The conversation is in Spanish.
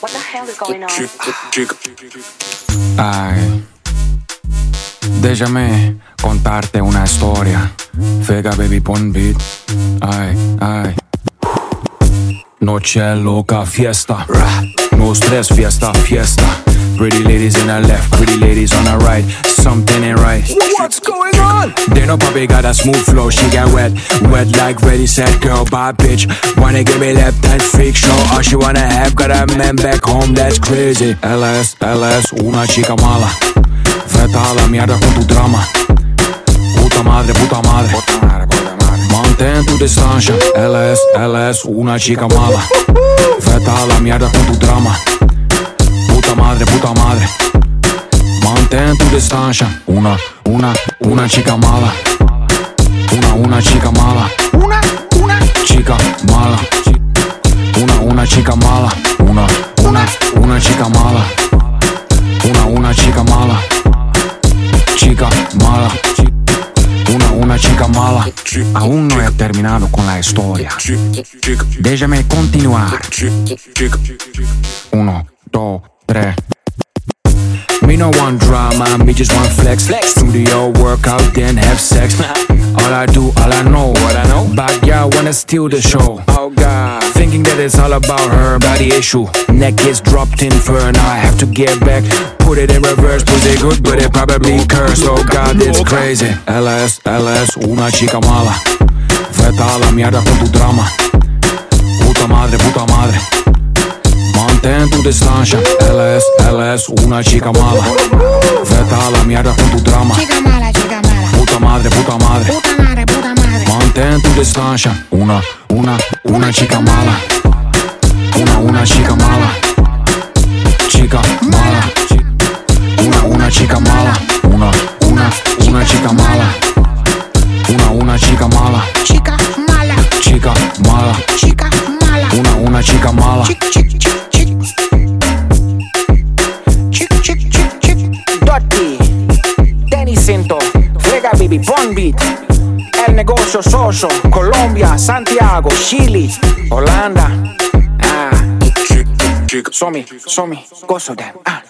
What the hell is going on? Ay, déjame contarte una historia. Fega baby pon beat. Ay, ay. Noche loca fiesta. No stress fiesta fiesta. Pretty ladies in the left, pretty ladies on the right. Something ain't right. What's going on? They know Poppy got a smooth flow, she got wet, wet like ready set girl, bad bitch. Wanna give me left that freak show, all she wanna have got a man back home, that's crazy. LS, LS, una chica mala. Vete a la mierda con tu drama. Puta madre, puta madre. Mantén tu distancia. LS, LS, una chica mala. Vete a la mierda con tu drama. Puta madre. Mantén tu distancia. Una, una, una chica mala. Una, una chica mala. Una, una chica mala. Una, una chica mala. Una, una, una chica mala. Una, una chica mala. Chica mala. Una, una chica mala. Aún no he terminado con la historia. Déjame continuar. Uno, dos, tres. Me no want drama, me just want flex. Flex. Studio workout, then have sex. all I do, all I know, what I know. But y'all wanna steal the show. Oh God. Thinking that it's all about her body issue. Neck is dropped in fur, now I have to get back. Put it in reverse, pussy good, but it probably curse. Oh God, it's crazy. LS, LS, una chica mala. Vete a la mierda con tu drama. Puta madre, puta madre. Mantén tu distancia. LS, LS, una chica mala. Vete a la mierda con tu drama. Chica mala, chica mala. Puta madre, puta madre. Puta madre, puta madre. Mantén tu distancia. Una, una, una chica mala. Baby Beat, El Negocio Soso, Colombia, Santiago, Chile, Holanda. Ah, Somi, Somi, gozo them. Ah.